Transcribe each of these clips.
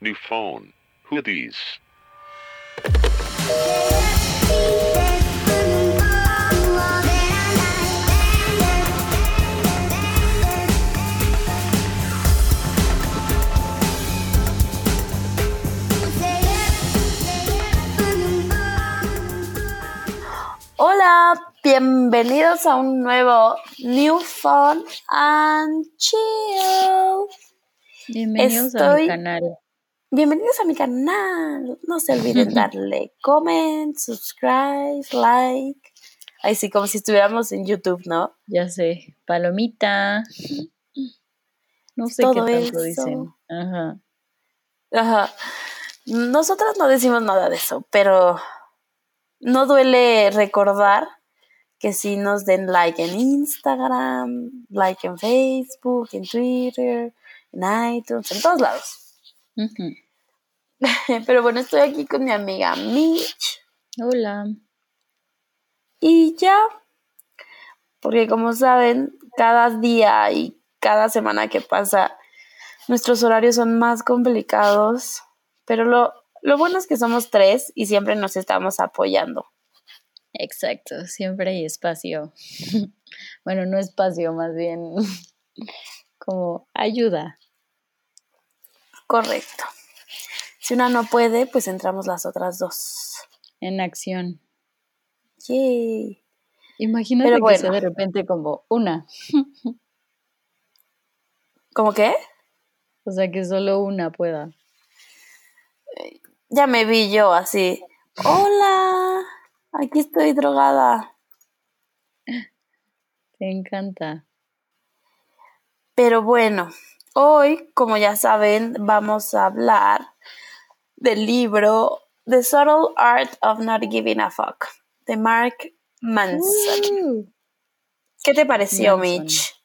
New phone. Who these? Hola, bienvenidos a un nuevo New Fun and Chill. Bienvenidos a mi Estoy- canal. Bienvenidos a mi canal. No se olviden darle comment, subscribe, like. Ay, sí, como si estuviéramos en YouTube, ¿no? Ya sé, palomita. No sé Todo qué tanto eso. dicen. Ajá. Ajá. Nosotras no decimos nada de eso, pero no duele recordar que sí nos den like en Instagram, like en Facebook, en Twitter, en iTunes, en todos lados. Pero bueno, estoy aquí con mi amiga Mitch Hola. y ya, porque como saben, cada día y cada semana que pasa, nuestros horarios son más complicados, pero lo, lo bueno es que somos tres y siempre nos estamos apoyando. Exacto, siempre hay espacio. bueno, no espacio, más bien como ayuda. Correcto. Si una no puede, pues entramos las otras dos. En acción. Yay. Imagínate Pero que sea de repente como una. ¿Cómo qué? O sea, que solo una pueda. Ya me vi yo así. Hola, aquí estoy drogada. Te encanta. Pero bueno, hoy, como ya saben, vamos a hablar del libro The Subtle Art of Not Giving a Fuck de Mark Manson. ¿Qué te pareció, Manson. Mitch?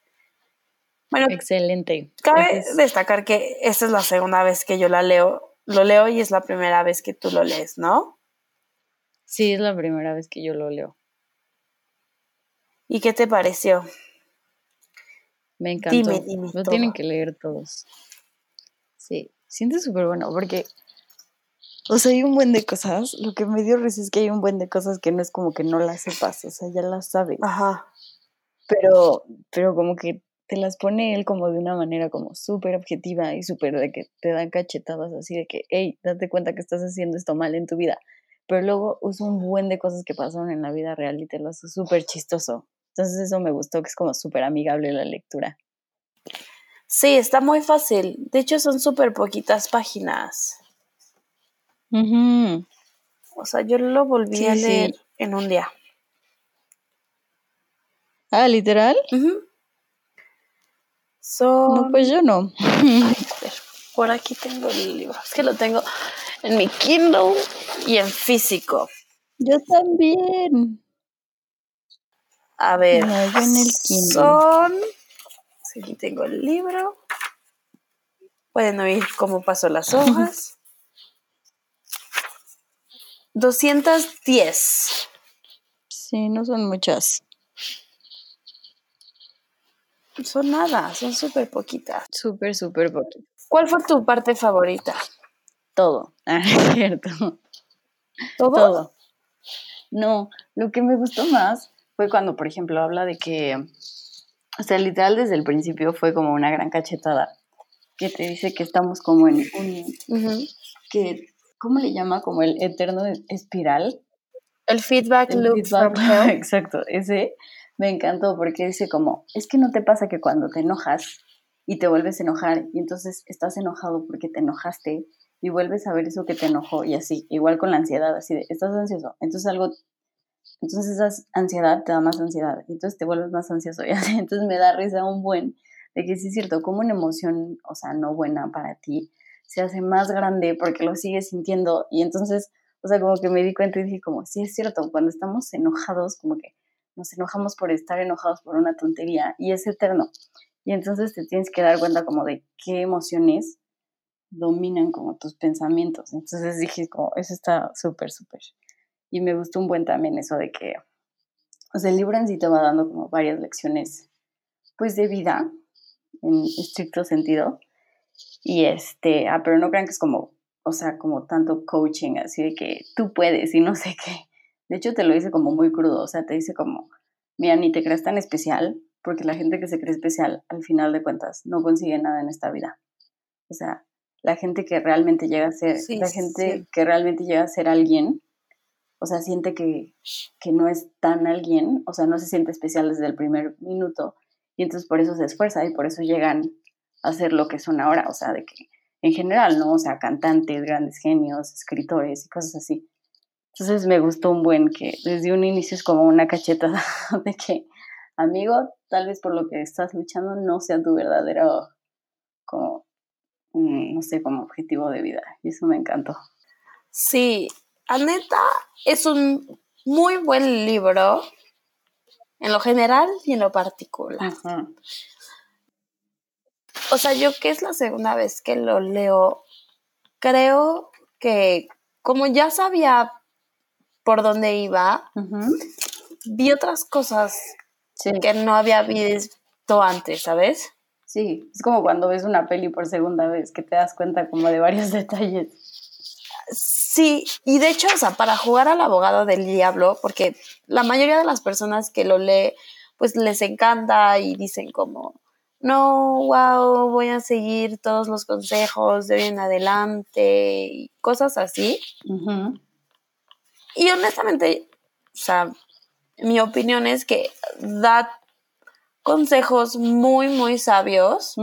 Bueno, excelente. cabe destacar que esta es la segunda vez que yo la leo. Lo leo y es la primera vez que tú lo lees, ¿no? Sí, es la primera vez que yo lo leo. ¿Y qué te pareció? Me encantó. Dime, dime Lo todo. tienen que leer todos. Sí, siente súper bueno porque, o sea, hay un buen de cosas. Lo que me dio risa es que hay un buen de cosas que no es como que no las sepas, o sea, ya las sabes. Ajá. Pero, pero como que te las pone él como de una manera como súper objetiva y súper de que te dan cachetadas así de que, hey, date cuenta que estás haciendo esto mal en tu vida. Pero luego usa un buen de cosas que pasaron en la vida real y te lo hace súper chistoso. Entonces eso me gustó, que es como súper amigable la lectura. Sí, está muy fácil. De hecho, son súper poquitas páginas. Ujú. O sea, yo lo volví Sí, a sí. leer en un día. Ah, literal. Ujú. Son... No, pues yo no. Por aquí tengo el libro. Es que lo tengo en mi Kindle y en físico. Yo también. A ver, No, yo en el Kindle. son... Aquí tengo el libro. Pueden oír cómo paso las hojas. 210. Sí, no son muchas. Son nada, son súper poquitas. Súper, súper poquito. ¿Cuál fue tu parte favorita? Todo. Ah, es cierto. ¿Todo? Todo. No, lo que me gustó más fue cuando, por ejemplo, habla de que, o sea, literal desde el principio fue como una gran cachetada, que te dice que estamos como en un, que, ¿cómo le llama? Como el eterno espiral. El feedback El loop feedback. from. Exacto, ese me encantó porque dice como, es que no te pasa que cuando te enojas y te vuelves a enojar y entonces estás enojado porque te enojaste y vuelves a ver eso que te enojó y así, igual con la ansiedad, así de, estás ansioso, entonces algo, entonces esa ansiedad te da más ansiedad y entonces te vuelves más ansioso y entonces me da risa un buen de que sí es cierto, como una emoción, o sea, no buena para ti, se hace más grande porque lo sigues sintiendo y entonces, o sea, como que me di cuenta y dije como, sí es cierto, cuando estamos enojados, como que nos enojamos por estar enojados por una tontería y es eterno. Y entonces te tienes que dar cuenta como de qué emociones dominan como tus pensamientos. Entonces dije como, eso está súper, súper. Y me gustó un buen también eso de que, o sea, el libro en sí te va dando como varias lecciones, pues de vida, en estricto sentido. Y este, ah, pero no crean que es como, o sea, como tanto coaching, así de que tú puedes y no sé qué. De hecho, te lo dice como muy crudo, o sea, te dice como, mira, ni te creas tan especial, porque la gente que se cree especial, al final de cuentas, no consigue nada en esta vida. O sea, la gente que realmente llega a ser, la gente que realmente llega a ser alguien, o sea, siente que, que no es tan alguien, o sea, no se siente especial desde el primer minuto, y entonces por eso se esfuerza y por eso llegan a ser lo que son ahora, o sea, de que en general, ¿no? O sea, cantantes, grandes genios, escritores y cosas así. Entonces me gustó un buen que desde un inicio es como una cacheta de que, amigo, tal vez por lo que estás luchando no sea tu verdadero, como, no sé, como objetivo de vida. Y eso me encantó. Sí, Aneta es un muy buen libro en lo general y en lo particular. O sea, yo que es la segunda vez que lo leo, creo que como ya sabía por dónde iba, vi otras cosas que no había visto antes, ¿sabes? Sí, es como cuando ves una peli por segunda vez, que te das cuenta como de varios detalles. Sí, y de hecho, o sea, para jugar al abogado del diablo, porque la mayoría de las personas que lo lee, pues les encanta y dicen como, no, wow, voy a seguir todos los consejos de hoy en adelante y cosas así. Y honestamente, o sea, mi opinión es que da consejos muy, muy sabios,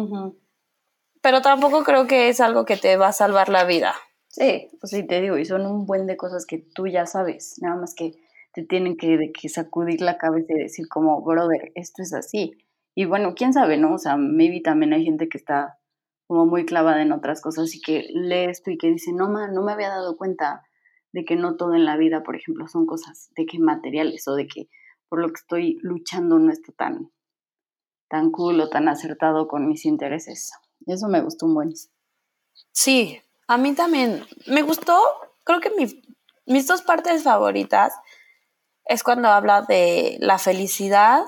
pero tampoco creo que es algo que te va a salvar la vida. Sí, pues sí, te digo, y son un buen de cosas que tú ya sabes, nada más que te tienen que, sacudir la cabeza y decir como, brother, esto es así. Y bueno, quién sabe, ¿no? O sea, maybe también hay gente que está como muy clavada en otras cosas y que lee esto y que dice, no, ma, no me había dado cuenta de que no todo en la vida, por ejemplo, son cosas de que materiales o de que por lo que estoy luchando no está tan, tan cool o tan acertado con mis intereses. Eso me gustó un buen. Sí, a mí también. Me gustó, creo que mis dos partes favoritas es cuando habla de la felicidad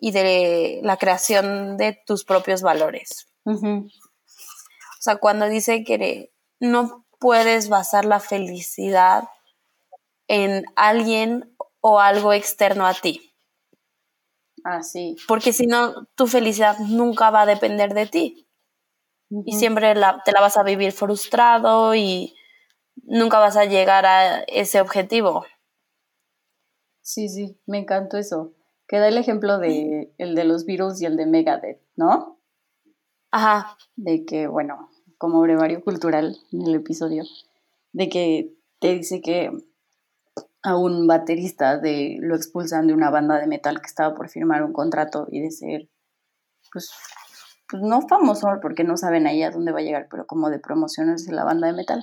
y de la creación de tus propios valores. O sea, cuando dice que no puedes basar la felicidad en alguien o algo externo a ti. Ah, sí. Porque si no, tu felicidad nunca va a depender de ti. Y siempre te la vas a vivir frustrado y nunca vas a llegar a ese objetivo. Sí, sí, me encantó eso. Que da el ejemplo de el de los virus y el de Megadeth, ¿no? Ajá. De que, bueno, como brevario cultural en el episodio, de que te dice que a un baterista de lo expulsan de una banda de metal que estaba por firmar un contrato y de ser, pues, pues no famoso, porque no saben ahí a dónde va a llegar, pero como de promociones de la banda de metal.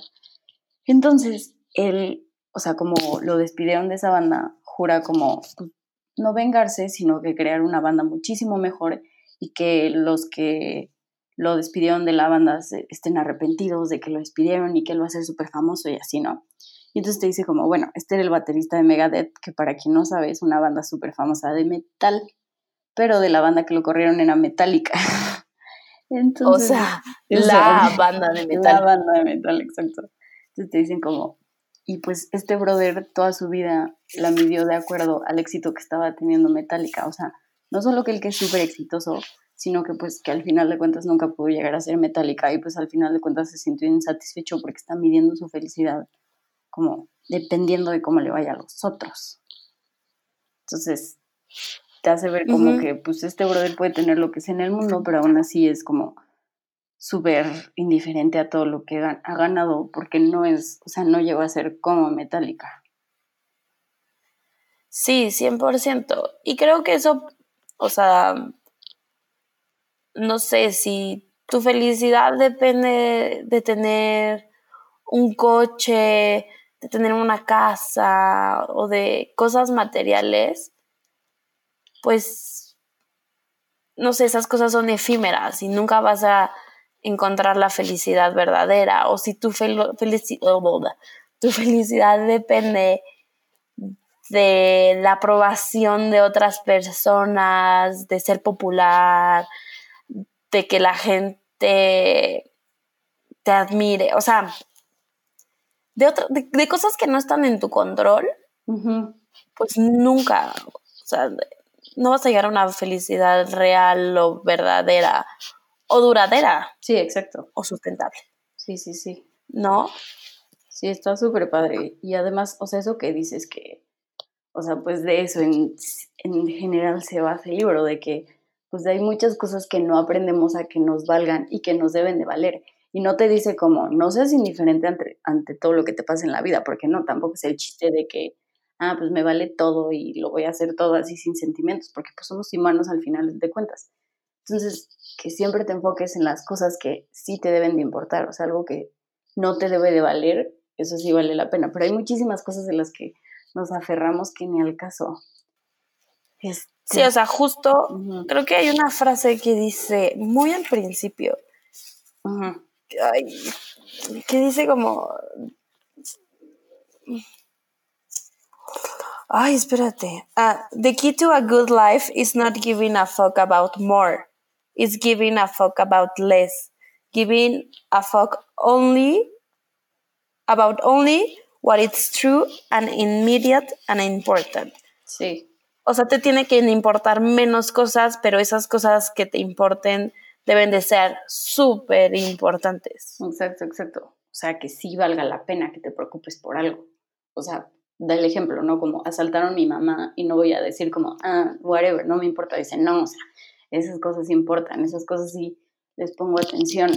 Entonces, él, o sea, como lo despidieron de esa banda, jura como pues, no vengarse, sino que crear una banda muchísimo mejor y que los que lo despidieron de la banda estén arrepentidos de que lo despidieron y que él va a ser súper famoso y así, ¿no? Y entonces te dice como, bueno, este era el baterista de Megadeth, que para quien no sabe es una banda súper famosa de metal, pero de la banda que lo corrieron era Metallica. Entonces, o sea, la banda de metal. La banda de metal, exacto. Entonces te dicen como, y pues este brother toda su vida la midió de acuerdo al éxito que estaba teniendo Metallica. O sea, no solo que el que es súper exitoso, sino que pues que al final de cuentas nunca pudo llegar a ser Metallica y pues al final de cuentas se sintió insatisfecho porque está midiendo su felicidad como dependiendo de cómo le vaya a los otros. Entonces, te hace ver como que pues este brother puede tener lo que sea en el mundo, pero aún así es como súper indiferente a todo lo que ha ganado porque no es, o sea, no llegó a ser como Metallica. Sí, 100%. Y creo que eso, o sea, no sé si tu felicidad depende de tener un coche, de tener una casa o de cosas materiales, pues, no sé, esas cosas son efímeras y nunca vas a encontrar la felicidad verdadera. O si tu, tu felicidad depende de la aprobación de otras personas, de ser popular, de que la gente te admire, o sea, de, otra, de, de cosas que no están en tu control, pues nunca, o sea, no vas a llegar a una felicidad real o verdadera o duradera Sí, exacto. o sustentable, Sí, sí, sí. ¿no? Sí, está súper padre. Y además, o sea, eso que dices que, o sea, pues de eso en, en general se basa el libro, de que pues hay muchas cosas que no aprendemos a que nos valgan y que nos deben de valer. Y no te dice como, no seas indiferente ante, ante todo lo que te pasa en la vida, porque no, tampoco es el chiste de que, ah, pues me vale todo y lo voy a hacer todo así sin sentimientos, porque pues somos humanos al final de cuentas. Entonces, que siempre te enfoques en las cosas que sí te deben de importar, o sea, algo que no te debe de valer, eso sí vale la pena. Pero hay muchísimas cosas de las que nos aferramos que ni al caso. Este, Sí, o sea, justo creo que hay una frase que dice muy al principio, ay, que dice como, ay, espérate, Ah, the key to a good life is not giving a fuck about more, it's giving a fuck about less, giving a fuck only about only what is true and immediate and important. Sí, O sea, te tiene que importar menos cosas, pero esas cosas que te importen deben de ser súper importantes. exacto, exacto. O sea, que sí valga la pena que te preocupes por algo. O sea, da el ejemplo, ¿no? Como asaltaron a mi mamá y no voy a decir como, ah, whatever, no me importa. Dicen, no, o sea, esas cosas importan, esas cosas sí les pongo atención.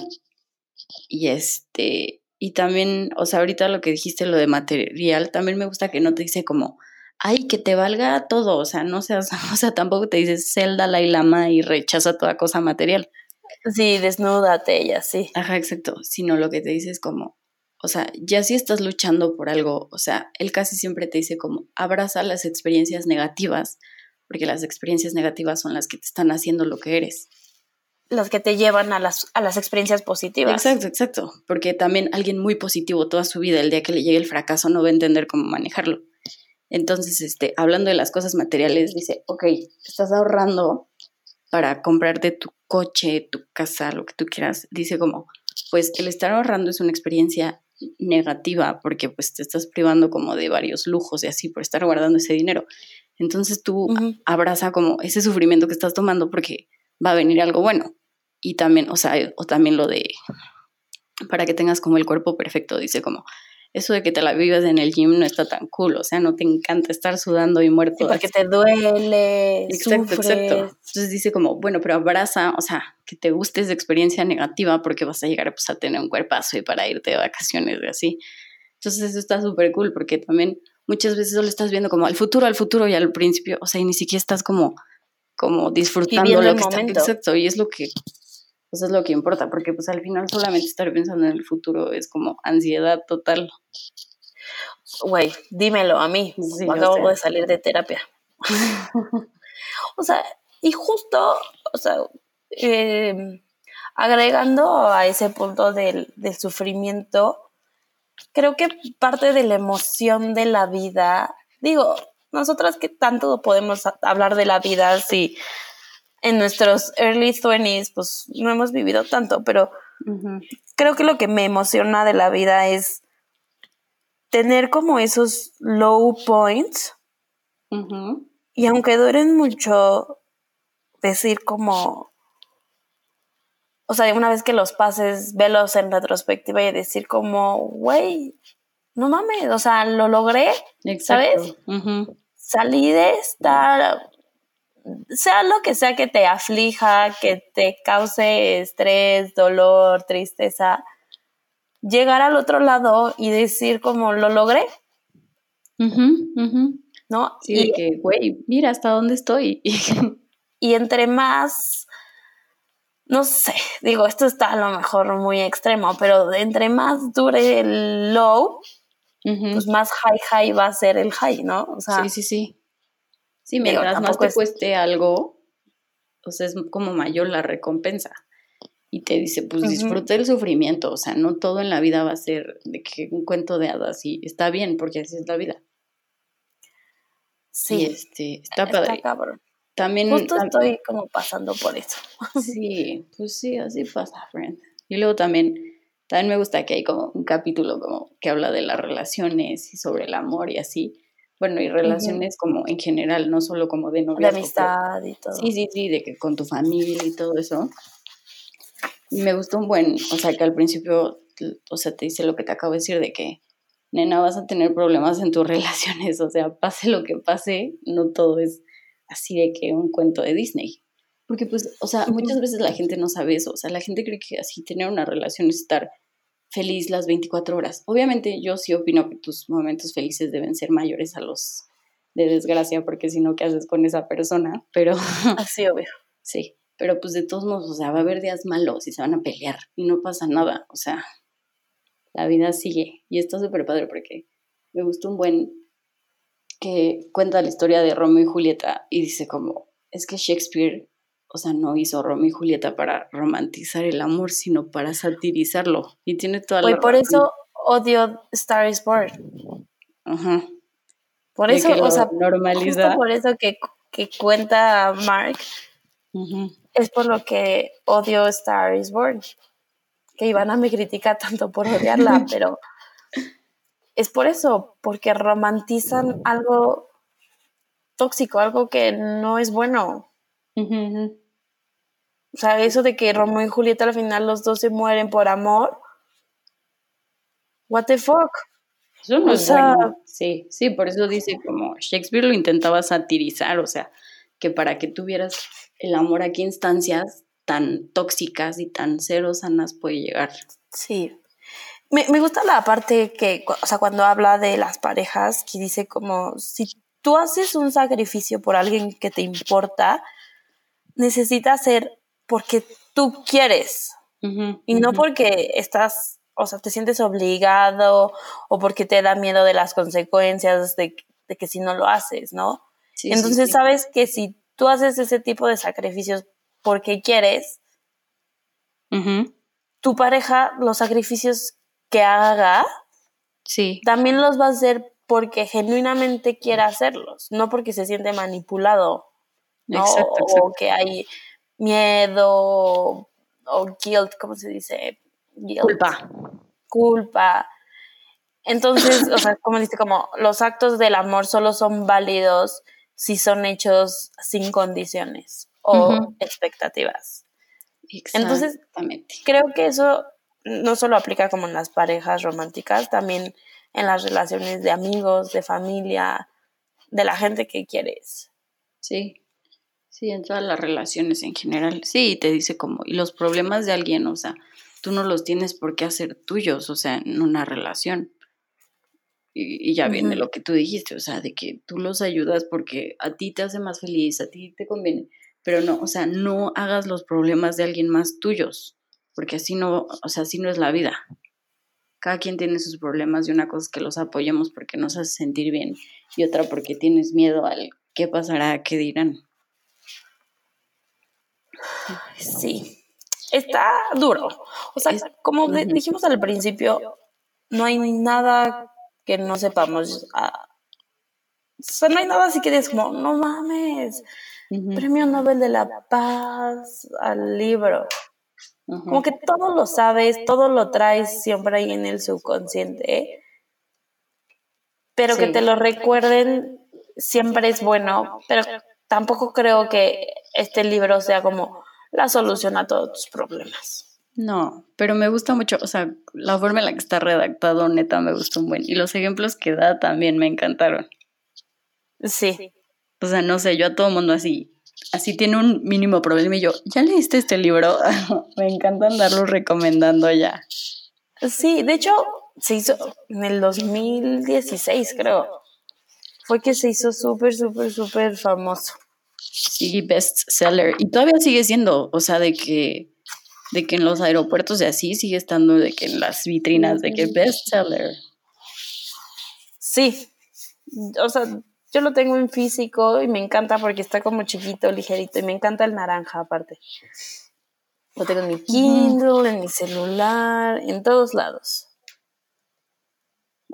Y este, y también, o sea, ahorita lo que dijiste, lo de material, también me gusta que no te dice como, ay, que te valga todo, o sea, no seas, o sea, tampoco te dices Zelda, Dalai Lama y rechaza toda cosa material. Sí, desnúdate y así. Ajá, exacto, sino lo que te dice es como, o sea, ya si estás luchando por algo, o sea, él casi siempre te dice como, abraza las experiencias negativas, porque las experiencias negativas son las que te están haciendo lo que eres. Las que te llevan a las, a las experiencias positivas. Exacto, exacto, porque también alguien muy positivo toda su vida, el día que le llegue el fracaso, no va a entender cómo manejarlo. Entonces, este, hablando de las cosas materiales, dice, ok, estás ahorrando para comprarte tu coche, tu casa, lo que tú quieras. Dice como, pues el estar ahorrando es una experiencia negativa porque pues te estás privando como de varios lujos y así por estar guardando ese dinero. Entonces tú abraza como ese sufrimiento que estás tomando porque va a venir algo bueno. Y también, o sea, o también lo de, para que tengas como el cuerpo perfecto, dice como, eso de que te la vivas en el gym no está tan cool, o sea, no te encanta estar sudando y muerto. Sí, porque te duele, Exacto, sufres. exacto. Entonces dice como, bueno, pero abraza, o sea, que te guste esa experiencia negativa porque vas a llegar pues, a tener un cuerpazo y para irte de vacaciones y así. Entonces eso está súper cool porque también muchas veces solo estás viendo como al futuro, al futuro y al principio, o sea, y ni siquiera estás como, como disfrutando lo que está. momento. Exacto, y es lo que, pues es lo que importa, porque pues al final solamente estar pensando en el futuro es como ansiedad total. Güey, dímelo a mí. Sí, Acabo de salir de terapia. o sea, y justo, o sea, eh, agregando a ese punto del, del sufrimiento, creo que parte de la emoción de la vida, digo, nosotras que tanto podemos hablar de la vida si en nuestros early 20s pues no hemos vivido tanto, pero creo que lo que me emociona de la vida es tener como esos low points y aunque duren mucho, decir como, o sea, una vez que los pases, velos en retrospectiva y decir como, güey, no mames, o sea, lo logré, Exacto. ¿Sabes? Ujú. salí de esta, sea lo que sea que te aflija, que te cause estrés, dolor, tristeza, llegar al otro lado y decir como, lo logré. ¿no? Sí, y de que, güey, mira hasta dónde estoy. Y entre más, no sé, digo, esto está a lo mejor muy extremo, pero entre más dure el low, pues más high high va a ser el high, ¿no? O sea, sí, sí, sí. Sí, mientras más te es- cueste algo, pues es como mayor la recompensa. Y te dice, pues Ujú. disfruta el sufrimiento, o sea, no todo en la vida va a ser de que un cuento de hadas y está bien, porque así es la vida. sí, Y este, está está padre. cabrón. También, Justo tam- estoy como pasando por eso. sí, pues sí, así pasa, friend. Y luego también También me gusta que hay como un capítulo como que habla de las relaciones y sobre el amor y así. Bueno, y relaciones como en general, no solo como de noviazgo. De amistad y todo. Sí, sí, sí, de que con tu familia y todo eso. Y me gustó un buen, o sea, que al principio, o sea, te dice lo que te acabo de decir de que, nena, vas a tener problemas en tus relaciones, o sea, pase lo que pase, no todo es así de que un cuento de Disney. Porque pues, o sea, muchas veces la gente no sabe eso, o sea, la gente cree que así tener una relación es estar feliz las 24 horas. Obviamente yo sí opino que tus momentos felices deben ser mayores a los de desgracia, porque si no, ¿qué haces con esa persona? Pero... Así, obvio. Sí, pero pues de todos modos, o sea, va a haber días malos y se van a pelear y no pasa nada, o sea, la vida sigue y está súper padre porque me gustó un buen que cuenta la historia de Romeo y Julieta y dice como, es que Shakespeare, o sea, no hizo Romeo y Julieta para romantizar el amor, sino para satirizarlo. Y tiene toda la... Y por eso odio Star is Born. Ajá. Por eso, o sea, justo por eso que, que cuenta Mark, es por lo que odio Star is Born. Que Ivana me critica tanto por odiarla, pero es por eso, porque romantizan algo tóxico, algo que no es bueno. O sea, eso de que Romeo y Julieta al final los dos se mueren por amor. What the fuck? Eso no es bueno. Sí, sí, por eso dice como Shakespeare lo intentaba satirizar, o sea, que para que tuvieras el amor a qué instancias tan tóxicas y tan cero sanas puede llegar. Sí, me, me, gusta la parte que, o sea, cuando habla de las parejas, que dice como, si tú haces un sacrificio por alguien que te importa, necesita ser porque tú quieres. Y no porque estás, o sea, te sientes obligado o porque te da miedo de las consecuencias de, de que si no lo haces, ¿no? Entonces sabes que si tú haces ese tipo de sacrificios porque quieres, tu pareja, los sacrificios que haga, sí. también los va a hacer porque genuinamente quiere hacerlos, no porque se siente manipulado, ¿no? O que hay miedo o guilt, ¿cómo se dice? Culpa. Culpa. Entonces, o sea, como dice, como los actos del amor solo son válidos si son hechos sin condiciones o expectativas. Entonces, creo que eso no solo aplica como en las parejas románticas, también en las relaciones de amigos, de familia, de la gente que quieres. Sí, sí, en todas las relaciones en general. Sí, te dice como, y los problemas de alguien, o sea, tú no los tienes por qué hacer tuyos, o sea, en una relación. Y, ya viene lo que tú dijiste, o sea, de que tú los ayudas porque a ti te hace más feliz, a ti te conviene, pero no, o sea, no hagas los problemas de alguien más tuyos porque así no, o sea, así no es la vida. Cada quien tiene sus problemas y una cosa es que los apoyemos porque nos hace sentir bien y otra porque tienes miedo al qué pasará, qué dirán. Sí, está duro. O sea, como dijimos al principio, no hay nada que no sepamos. Ah, o sea, no hay nada así que digas como, no mames, Premio Nobel de la Paz al libro. Como que todo lo sabes, todo lo traes siempre ahí en el subconsciente, pero que te lo recuerden siempre es bueno, pero tampoco creo que este libro sea como la solución a todos tus problemas. No, pero me gusta mucho, o sea, la forma en la que está redactado, neta, me gustó un buen. Y los ejemplos que da también me encantaron. Sí. O sea, no sé, yo a todo mundo así, así tiene un mínimo problema y yo, ¿ya leíste este libro? Me encanta andarlo recomendando ya. Sí, de hecho, se hizo en el 2016, creo. Fue que se hizo súper, súper, súper famoso. Sí, bestseller. Y todavía sigue siendo, o sea, de que, de que en los aeropuertos de así sigue estando, de que en las vitrinas, de que bestseller. Sí, o sea, yo lo tengo en físico y me encanta porque está como chiquito, ligerito y me encanta el naranja aparte. Lo tengo en mi Kindle, en mi celular, en todos lados.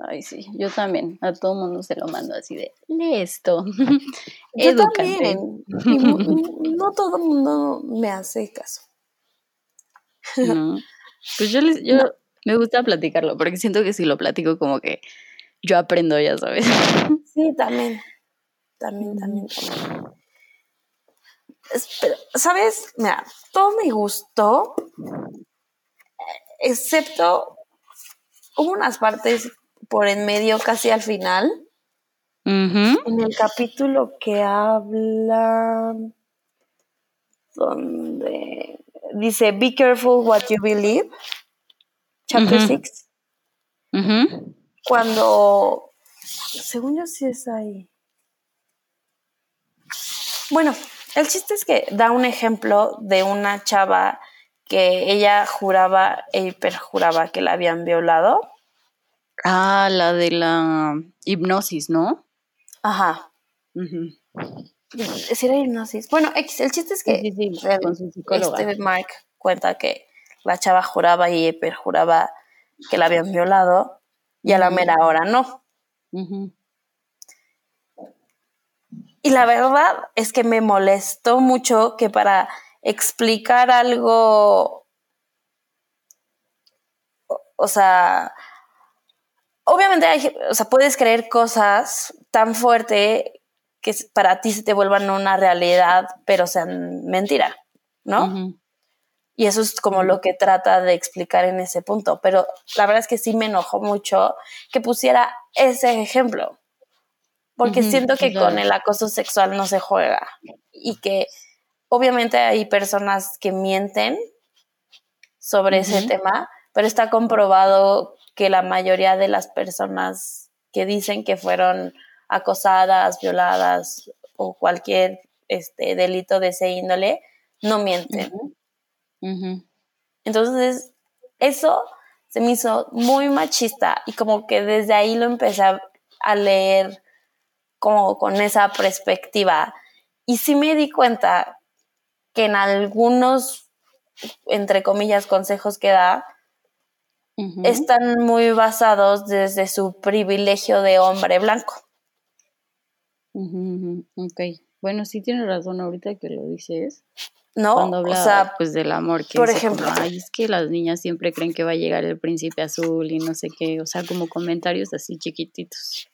Ay, sí, yo también. A todo mundo se lo mando así de, lee esto. yo también. no, todo el mundo me hace caso. Pues yo, les, yo Me gusta platicarlo, porque siento que si lo platico como que yo aprendo, ya sabes. Sí, también. También, también, también. Pero, ¿sabes? Mira, todo me gustó, excepto hubo unas partes por en medio, casi al final, en el capítulo que habla donde dice Be careful what you believe, chapter 6. Cuando, según yo sí es ahí. Bueno, el chiste es que da un ejemplo de una chava que ella juraba e hiperjuraba que la habían violado. Ah, la de la hipnosis, ¿no? Ajá. Si era hipnosis. Bueno, el chiste es que este Mark cuenta que la chava juraba y perjuraba que la habían violado y a la mera hora no. Y la verdad es que me molestó mucho que para explicar algo, o sea, obviamente o sea, puedes creer cosas tan fuerte que para ti se te vuelvan una realidad, pero sean mentira, ¿no? Y eso es como lo que trata de explicar en ese punto. Pero la verdad es que sí me enojó mucho que pusiera ese ejemplo porque siento que con el acoso sexual no se juega y que obviamente hay personas que mienten sobre ese tema, pero está comprobado que la mayoría de las personas que dicen que fueron acosadas, violadas o cualquier este, delito de ese índole, no mienten. Entonces, eso se me hizo muy machista y como que desde ahí lo empecé a leer como con esa perspectiva. Y sí me di cuenta que en algunos, entre comillas, consejos que da, están muy basados desde su privilegio de hombre blanco. Ok, bueno, sí tienes razón ahorita que lo dices. No, cuando habla o sea, pues del amor que por ejemplo, ay, es que las niñas siempre creen que va a llegar el príncipe azul y no sé qué, o sea, como comentarios así chiquititos.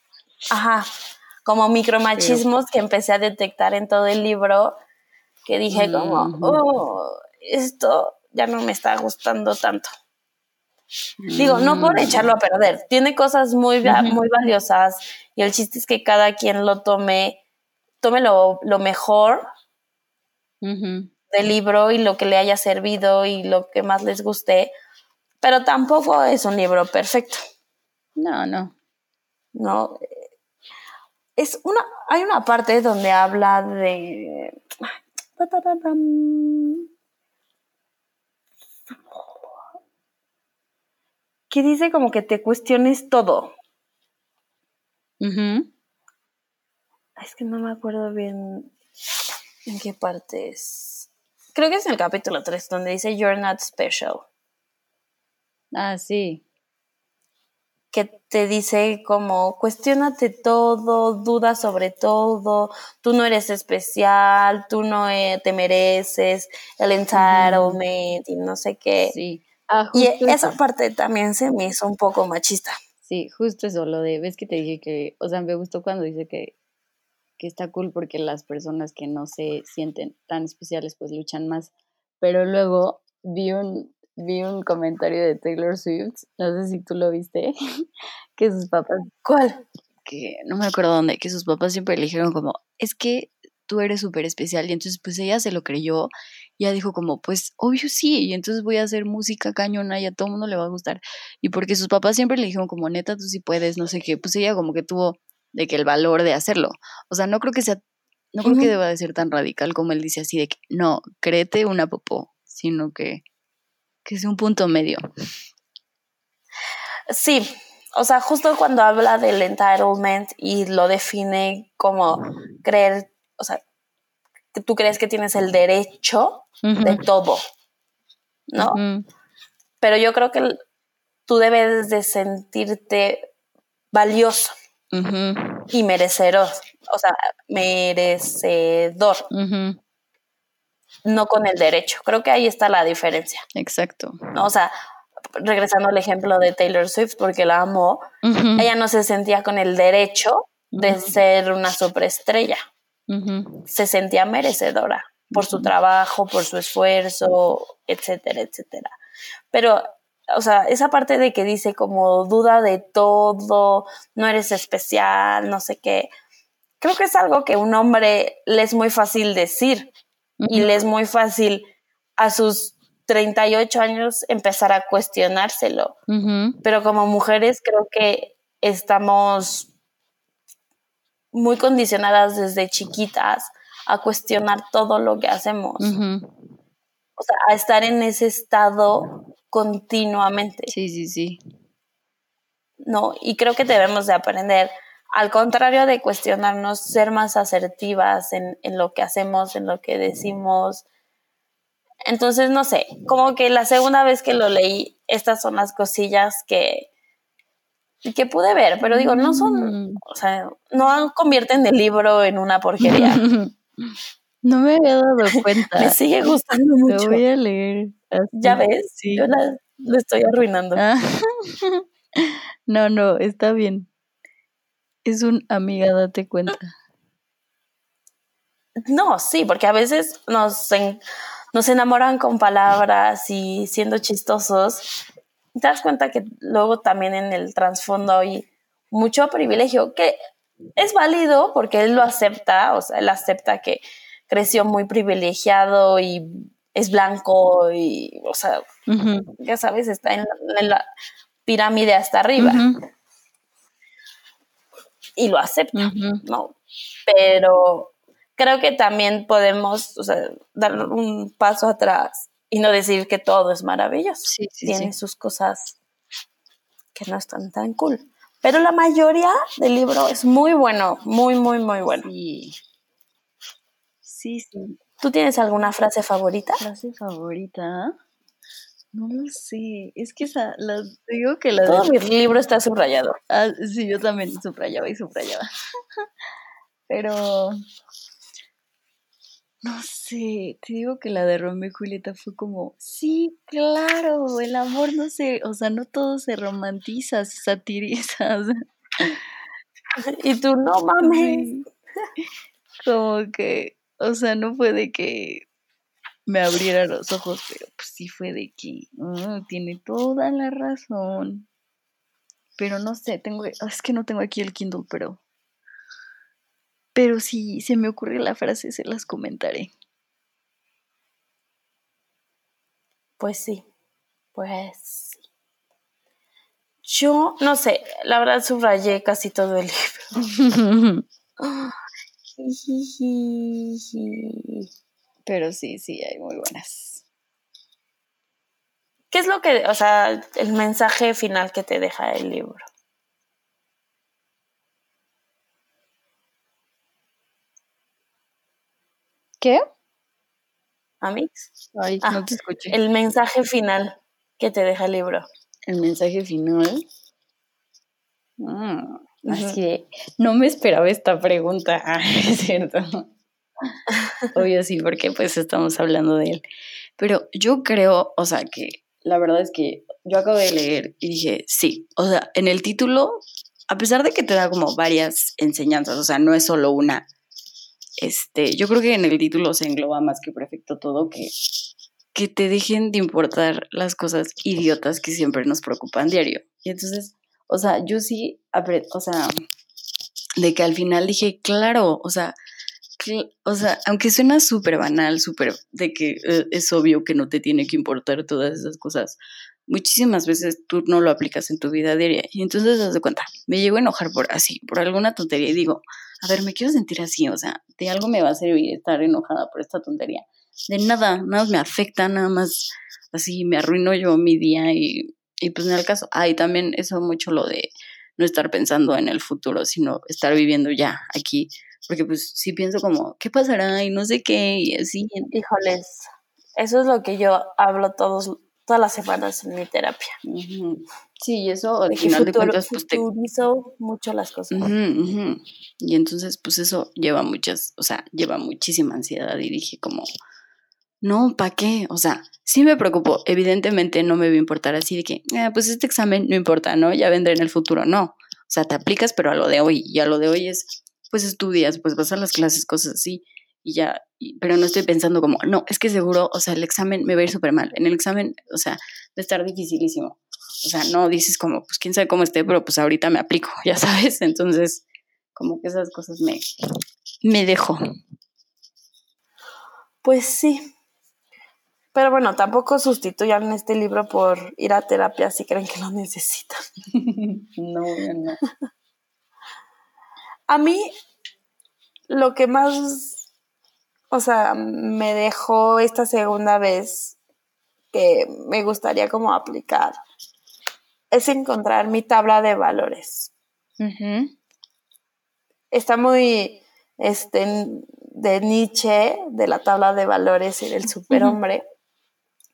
Ajá como micromachismos que empecé a detectar en todo el libro, que dije como, oh, esto ya no me está gustando tanto. Digo, no por mm. echarlo a perder, tiene cosas muy, muy valiosas y el chiste es que cada quien lo tome, tome lo, mejor del libro y lo que le haya servido y lo que más les guste, pero tampoco es un libro perfecto. No, no. No, es una, hay una parte donde habla de... Que dice como que te cuestiones todo. Es que no me acuerdo bien en qué parte es. Creo que es en el capítulo 3 donde dice You're not special. Ah, sí que te dice como cuestionate todo, duda sobre todo, tú no eres especial, tú no eh, te mereces el entitlement y no sé qué. Sí. Ah, y esa parte también se me hizo un poco machista. Sí, justo eso, lo de, ves que te dije que, o sea, me gustó cuando dice que, que está cool porque las personas que no se sienten tan especiales pues luchan más, pero luego vi un, vi un comentario de Taylor Swift, no sé si tú lo viste, que sus papás... ¿Cuál? Que no me acuerdo dónde, que sus papás siempre le dijeron como, es que tú eres súper especial y entonces pues ella se lo creyó y ella dijo como, pues obvio sí, y entonces voy a hacer música cañona y a todo mundo le va a gustar. Y porque sus papás siempre le dijeron como, neta, tú sí puedes, no sé qué, pues ella como que tuvo de que el valor de hacerlo. O sea, no creo que sea, no creo que deba de ser tan radical como él dice así de que, no, créete una popó, sino que que es un punto medio. Sí, o sea, justo cuando habla del entitlement y lo define como creer, o sea, que tú crees que tienes el derecho de todo, ¿no? Pero yo creo que tú debes de sentirte valioso y merecedor, o sea, merecedor no con el derecho. Creo que ahí está la diferencia. Exacto. O sea, regresando al ejemplo de Taylor Swift, porque la amo, ella no se sentía con el derecho de ser una superestrella. Se sentía merecedora por su trabajo, por su esfuerzo, etcétera, etcétera. Pero, o sea, esa parte de que dice como duda de todo, no eres especial, no sé qué, creo que es algo que un hombre le es muy fácil decir y le es muy fácil a sus 38 años empezar a cuestionárselo. Pero como mujeres creo que estamos muy condicionadas desde chiquitas a cuestionar todo lo que hacemos. ujú. O sea, a estar en ese estado continuamente, Sí, sí, sí. ¿no? Y creo que debemos de aprender, al contrario de cuestionarnos, ser más asertivas en, en lo que hacemos, en lo que decimos. Entonces, no sé, como que la segunda vez que lo leí, estas son las cosillas que, que pude ver, pero digo, no son, Mm. o sea, no convierten el libro en una porquería. No me había dado cuenta. Me sigue gustando Lo mucho. voy a leer. así. ¿Ya ves? Sí. Yo la, lo estoy arruinando. Ah. No, no, está bien. Es un amiga, date cuenta. No, sí, porque a veces nos, en- nos enamoran con palabras y siendo chistosos. Te das cuenta que luego también en el trasfondo hay mucho privilegio, que es válido porque él lo acepta, o sea, él acepta que creció muy privilegiado y es blanco y, o sea, ya sabes, está en la, en la pirámide hasta arriba y lo acepta. ¿no? Pero creo que también podemos o sea, dar un paso atrás y no decir que todo es maravilloso. Sí, sí, Tiene sí. sus cosas que no están tan cool. Pero la mayoría del libro es muy bueno, muy, muy, muy bueno. Sí. Sí. ¿Tú tienes alguna frase favorita? ¿Frase favorita? No lo sé. Es que esa, la, digo que la Todo de... mi libro está subrayado. Ah, sí, yo también subrayaba y subrayaba. Pero... No sé, te digo que la de Romeo y Julieta fue como, sí, claro, el amor no se, o sea, no todo se romantiza, se satiriza, o sea, Y tú, no mames. Como que, o sea, no fue de que me abriera los ojos, pero pues sí fue de que "Mm, tiene toda la razón. Pero no sé, tengo, es que no tengo aquí el Kindle, pero, pero si se me ocurre la frase, se las comentaré. Pues sí, pues sí. Yo, no sé, la verdad subrayé casi todo el libro. pero sí, sí, hay muy buenas. ¿Qué es lo que, o sea, el mensaje final que te deja el libro? ¿Qué? ¿Amix? Ay, Ah, no te escuché. El mensaje final que te deja el libro. El mensaje final. Así de, no me esperaba esta pregunta. Ah, es cierto. Obvio sí, porque pues estamos hablando de él. Pero yo creo, o sea, que la verdad es que yo acabo de leer y dije, sí, o sea, en el título, a pesar de que te da como varias enseñanzas, o sea, no es solo una, este, yo creo que en el título se engloba más que perfecto todo, que, que te dejen de importar las cosas idiotas que siempre nos preocupan diario. Y entonces, o sea, yo sí, o sea, de que al final dije, claro, o sea, o sea, aunque suena súper banal, súper de que eh, es obvio que no te tiene que importar todas esas cosas, muchísimas veces tú no lo aplicas en tu vida diaria. Y entonces, de cuenta, me llego a enojar por así, por alguna tontería y digo, a ver, me quiero sentir así, o sea, de algo me va a servir estar enojada por esta tontería. De nada, nada más me afecta, nada más así me arruino yo mi día y, y pues no al caso. Ah, y también eso mucho lo de no estar pensando en el futuro, sino estar viviendo ya aquí. Porque pues sí pienso como, ¿qué pasará? Y no sé qué, y así. Híjoles, eso es lo que yo hablo todos, todas las semanas en mi terapia. Sí, y eso al De que final de futuro- cuentas pues te... mucho las cosas. Y entonces pues eso lleva muchas, o sea, lleva muchísima ansiedad y dije como, no, ¿para qué? O sea, sí me preocupo. Evidentemente no me va a importar así de que, ah, pues este examen no importa, ¿no? Ya vendré en el futuro. No. O sea, te aplicas, pero a lo de hoy. Y a lo de hoy es, pues estudias, pues vas a las clases, cosas así. Y ya, pero no estoy pensando como, no, es que seguro, o sea, el examen me va a ir súper mal. En el examen, o sea, va a estar dificilísimo. O sea, no dices como, pues quién sabe cómo esté, pero pues ahorita me aplico, ya sabes. Entonces, como que esas cosas me, me dejo. Pues sí, pero bueno, tampoco sustituyan este libro por ir a terapia si creen que lo necesitan. no, no. A mí, lo que más, o sea, me dejó esta segunda vez que me gustaría como aplicar es encontrar mi tabla de valores. Está muy este, de Nietzsche, de la tabla de valores y del superhombre.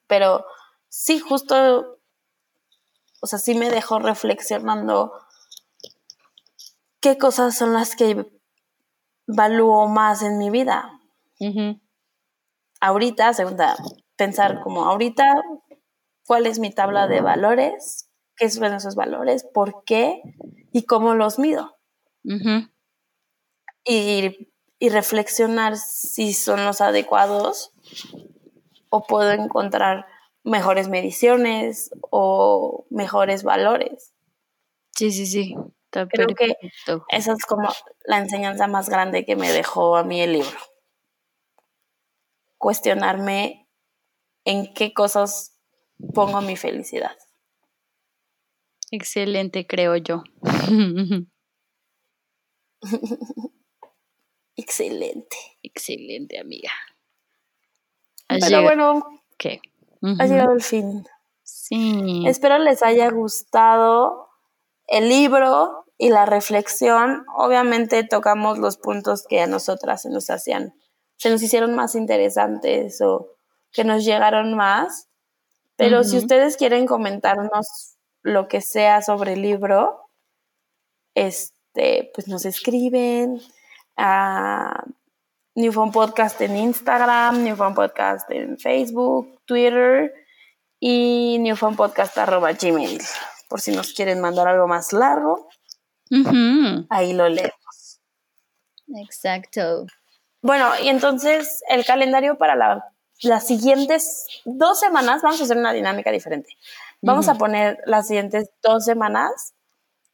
Pero sí, justo, o sea, sí me dejó reflexionando qué cosas son las que valúo más en mi vida. Ahorita, segunda, pensar como ahorita, cuál es mi tabla de valores, qué son esos valores, por qué y cómo los mido. y, y reflexionar si son los adecuados o puedo encontrar mejores mediciones o mejores valores. Sí, sí, sí. Creo que esa es como la enseñanza más grande que me dejó a mí el libro. Cuestionarme en qué cosas pongo mi felicidad. Excelente, creo yo. Excelente. Excelente, amiga. Pero bueno, ¿qué? ha llegado el fin. Sí. Espero les haya gustado el libro y la reflexión. Obviamente tocamos los puntos que a nosotras se nos hacían, se nos hicieron más interesantes o que nos llegaron más. Pero si ustedes quieren comentarnos lo que sea sobre el libro, este, pues nos escriben. a New Phone Podcast en Instagram, New Phone Podcast en Facebook, Twitter y newphonepodcast.gmail. Por si nos quieren mandar algo más largo, ahí lo leemos. Exacto. Bueno, y entonces el calendario para las siguientes dos semanas, vamos a hacer una dinámica diferente. Vamos a poner las siguientes dos semanas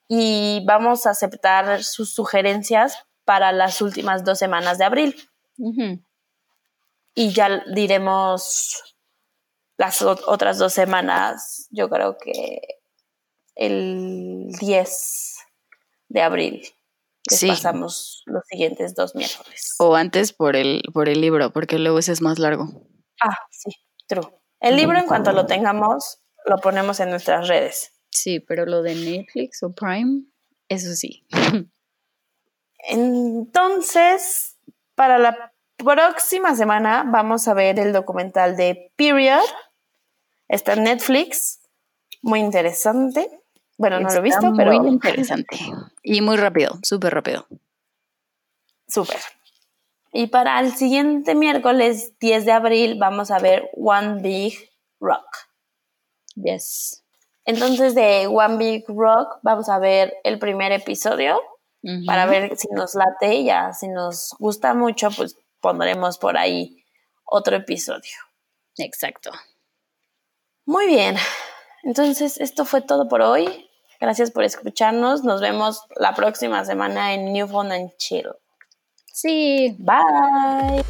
y vamos a aceptar sus sugerencias para las últimas dos semanas de abril. Y ya diremos las otras dos semanas, yo creo que el 10 de abril. Pasamos los siguientes dos miércoles. O antes por el, por el libro, porque luego ese es más largo. Ah, sí, true. El libro, en cuanto lo tengamos, lo ponemos en nuestras redes. Sí, pero lo de Netflix o Prime, eso sí. Entonces, para la próxima semana vamos a ver el documental de Period. Está en Netflix. Muy interesante. Bueno, no lo he visto, pero. Muy interesante. Y muy rápido, súper rápido. Súper. Y para el siguiente miércoles 10 de abril vamos a ver One Big Rock. Yes. Entonces de One Big Rock vamos a ver el primer episodio para ver si nos late, ya si nos gusta mucho, pues pondremos por ahí otro episodio. Exacto. Muy bien. Entonces, esto fue todo por hoy. Gracias por escucharnos. Nos vemos la próxima semana en New Phone and Chill. Sí. Bye.